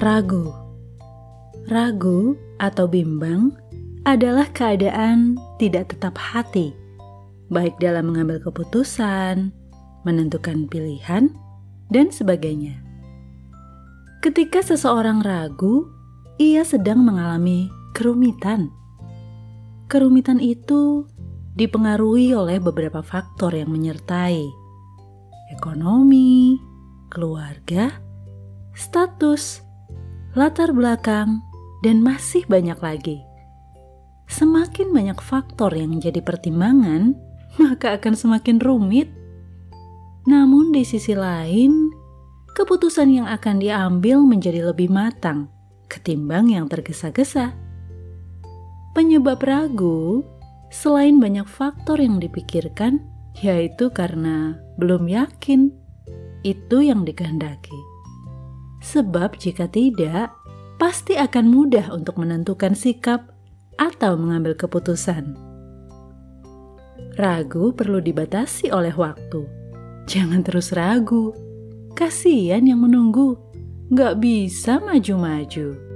Ragu. Ragu atau bimbang adalah keadaan tidak tetap hati, baik dalam mengambil keputusan, menentukan pilihan, dan sebagainya. Ketika seseorang ragu, ia sedang mengalami kerumitan. Kerumitan itu dipengaruhi oleh beberapa faktor yang menyertai ekonomi, keluarga, status, latar belakang, dan masih banyak lagi. Semakin banyak faktor yang jadi pertimbangan, maka akan semakin rumit. Namun, di sisi lain, keputusan yang akan diambil menjadi lebih matang ketimbang yang tergesa-gesa. Penyebab ragu, selain banyak faktor yang dipikirkan, yaitu karena belum yakin itu yang dikehendaki. Sebab jika tidak, pasti akan mudah untuk menentukan sikap atau mengambil keputusan. Ragu perlu dibatasi oleh waktu. Jangan terus ragu. Kasihan yang menunggu. Gak bisa maju-maju.